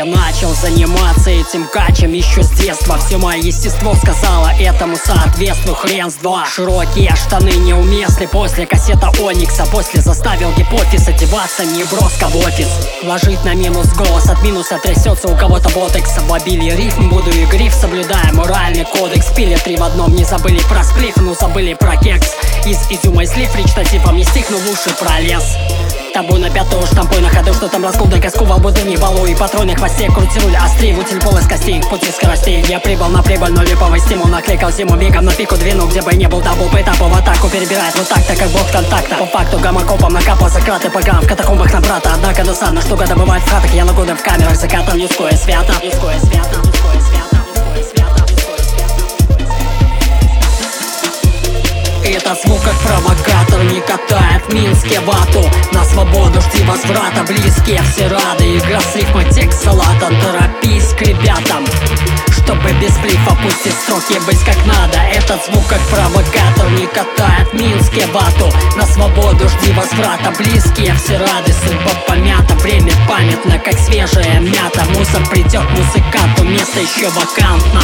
начал заниматься этим качем еще с детства. Все мое естество сказала этому соответствую. Хрен с два. Широкие штаны неуместны. После кассета Оникса После заставил гипофиз одеваться не броско в офис. Ложить на минус голос, от минуса трясется у кого-то ботекс. В обилии рифм буду и гриф, соблюдая. Моральный кодекс. Пили три в одном, не забыли про сплив, но забыли про кекс Из изюма и слив, речитативом не стихну в уши пролез. Табу на пятую штампуй на ходу, что там раскол, коску во не балу И патрон на хвосте, крути руль, острей, утиль пол из костей Пути скоростей, я прибыл на прибыль, но липовый стимул Накликал зиму бегом на пику двину, где бы не был дабл по этапу В атаку перебирает вот так-то, как бог контакта. По факту гамакопом накапал закраты по гам В катакомбах на брата, однако досадно, года бывает в хатах Я на годы в камерах закатан, людское свято Людское свято, людское свято этот звук как провокатор Не катает в Минске вату На свободу жди возврата Близкие все рады. Игра с рифмой текст салата Торопись к ребятам. Чтобы без плифа пустить строки быть как надо. Этот звук как провокатор не катает Минске вату На свободу жди возврата Близкие все рады. Судьба помята Время памятно как свежая мята. Мусор придет музыканту Место еще вакантно.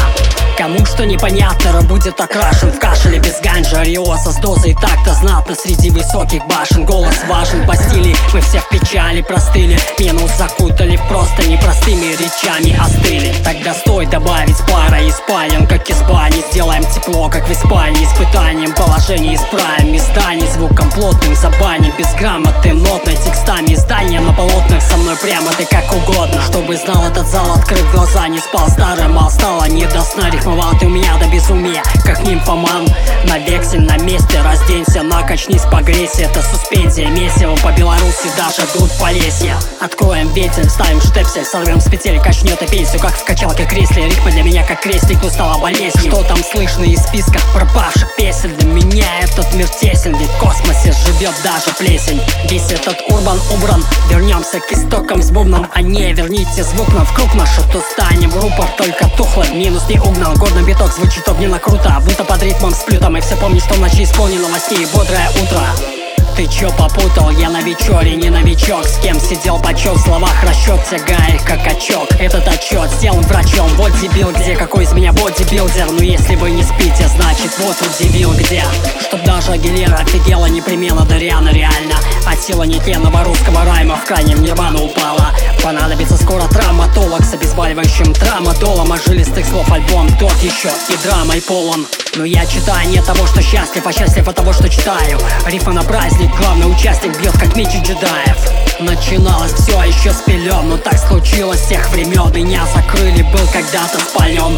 Кому что непонятно, будет окрашен в кашеле без ганджа Риоса с дозой так-то знатно среди высоких башен. Голос важен по стиле, мы все в печали простыли. Минус закутали просто непростыми речами остыли. Тогда стой добавить пара из спален, как из бани. Сделаем тепло, как в Испании. Испытанием положение исправим. Изданий звуком плотным забаним. Безграмотным нотной текстами. Издания на полотнах со мной прямо ты как угодно. Чтобы знал этот зал, открыв глаза Не спал старым, а стало не до сна. Рифмовал ты у меня до безумия Как нимфоман. На вексель на месте Разденься, накачнись, погрейся. Это суспензия, месиво по Беларуси Даже грудь полесья Откроем ветер, ставим штепсель Сорвем с петель, качнет и пенсию Как в качалке кресле. Рифма для меня как крестик, но стала болезнью. Что там слышно из списков пропавших песен? Для меня этот мир тесен Ведь в космосе живет даже плесень. Весь этот урбан убран. Вернемся к истокам с бубном А не верните звук нам в круг наш. То станем рупор только тухло. Минус не угнал. Годно биток звучит огненно круто. Будто под ритмом сплютом И все помнишь, что ночи исполнено новостей Бодрое утро ты чё попутал? Я на вечере, не новичок. С кем сидел почет, в словах расчет Тягая как очок. Этот отчет сделан врачом. Вот дебил где, какой из меня бодибилдер? Ну если вы не спите, значит вот удивил где? Чтоб даже Агилера офигела непременно Дариана реально. От сила нетленного русского райма В крайнем нирвану упала. Понадобится скоро травматолог С обезболивающим травматолом А жилистых слов альбом тот еще и драмой полон. Но я читаю не того, что счастлив, а счастлив от того, что читаю. Рифа на праздник, главный участник бьет как меч джедаев. Начиналось все еще с пелен, но так случилось с тех времен Меня закрыли, был когда-то спален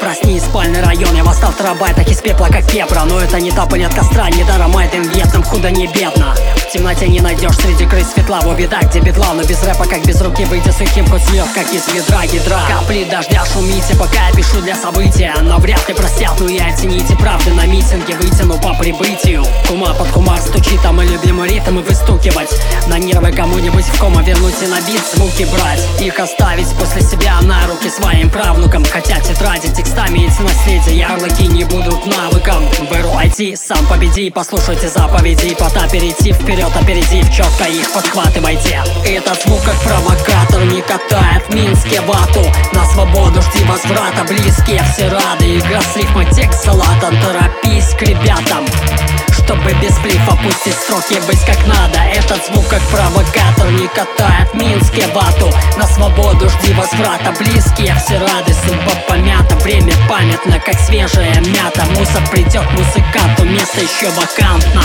Проснись, спальный район, я восстал в терабайтах из пепла, как пепра Но это не та от костра, не даром этим вьетнам худо не бедно В темноте не найдешь среди крыс светла, в беда, где бедла Но без рэпа, как без руки, выйдя сухим, хоть слез, как из ведра гидра. Капли дождя шумите, пока я пишу для события Но вряд ли простят, но я оцените правды на митинге Вытяну по прибытию. Кума под кумар стучит, а мы любим ритм и выстукивать. На нервы кому-нибудь в кома вернуть и на бит звуки брать. Их оставить после себя на руки своим правнукам. Хотя тетради текст текстами эти наследия Ярлыки не будут навыком. Беру IT, сам победи Послушайте заповеди. Пота перейти вперед, опередив Четко их подхватывайте Этот звук как провокатор Не катает в Минске вату На свободу жди возврата. Близкие все рады. Игра с рифмой текст салата. Торопись к ребятам чтобы без плифа пустить строки быть как надо. Этот звук как провокатор не катает в Минске вату На свободу жди возврата. Близкие все рады, судьба помята. Время памятно, как свежая мята. Мусор придет музыканту, место еще вакантно